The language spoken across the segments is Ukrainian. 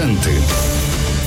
Sante.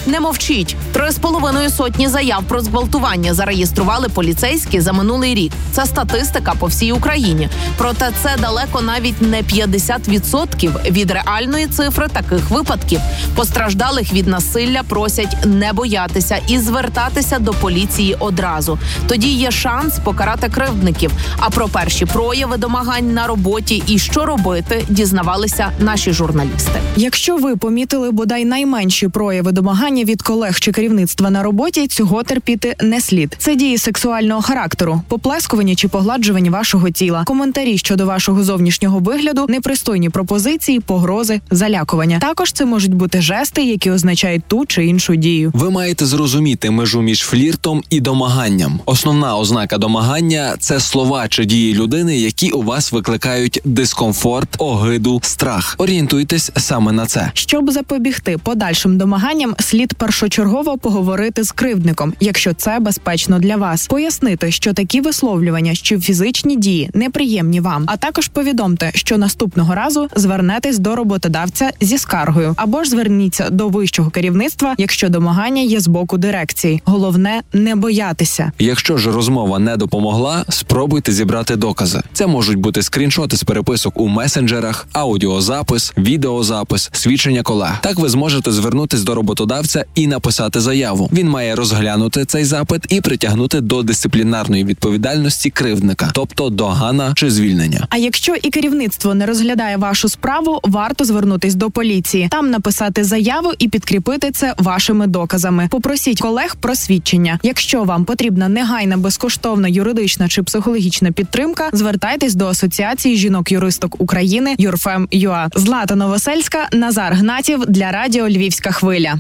Не мовчіть. Три з половиною сотні заяв про зґвалтування зареєстрували поліцейські за минулий рік. Це статистика по всій Україні. Проте це далеко навіть не 50% від реальної цифри таких випадків. Постраждалих від насилля просять не боятися і звертатися до поліції одразу. Тоді є шанс покарати кривдників. А про перші прояви домагань на роботі і що робити, дізнавалися наші журналісти. Якщо ви помітили бодай найменші прояви домагання від колег чи керівництва на роботі, цього терпіти не слід. Це дії сексуального характеру, поплескування чи погладжування вашого тіла, коментарі щодо вашого зовнішнього вигляду, непристойні пропозиції, погрози, залякування. Також це можуть бути жести, які означають ту чи іншу дію. Ви маєте зрозуміти межу між фліртом і домаганням. Основна ознака домагання це слова чи дії людини, які у вас викликають дискомфорт, огиду, страх. Орієнтуйтесь саме на це. Щоб запобігти подальшим домаганням, слід першочергово поговорити з кривдником, якщо це безпечно для вас. Пояснити, що такі висловлювання, що фізичні дії неприємні вам, а також повідомте, що наступного разу звернетесь до роботодавця зі скаргою або ж зверніться до вищого керівництва, якщо домагання є з боку дирекції. Головне не боятися. Якщо ж розмова не допомогла, спробуйте зібрати докази. Це можуть бути скріншоти з переписок у месенджерах, аудіозапис, відеозапис, свідчення колег. Так ви зможете звернутись до роботодавця і написати заяву. Він має розглянути цей запит і притягнути до дисциплінарної відповідальності кривдника, тобто до гана чи звільнення. А якщо і керівництво не розглядає вашу справу, варто звернутись до поліції, там написати заяву і підкріпити це вашими доказами. Попросіть колег про свідчення. Якщо вам потрібна негайна безкоштовна юридична чи психологічна підтримка, звертайтесь до асоціації жінок-юристок України Юрфем ЮА. Злата Новосельська, Назар Гнатів для радіо Львівська хвиля.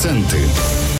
akcenty.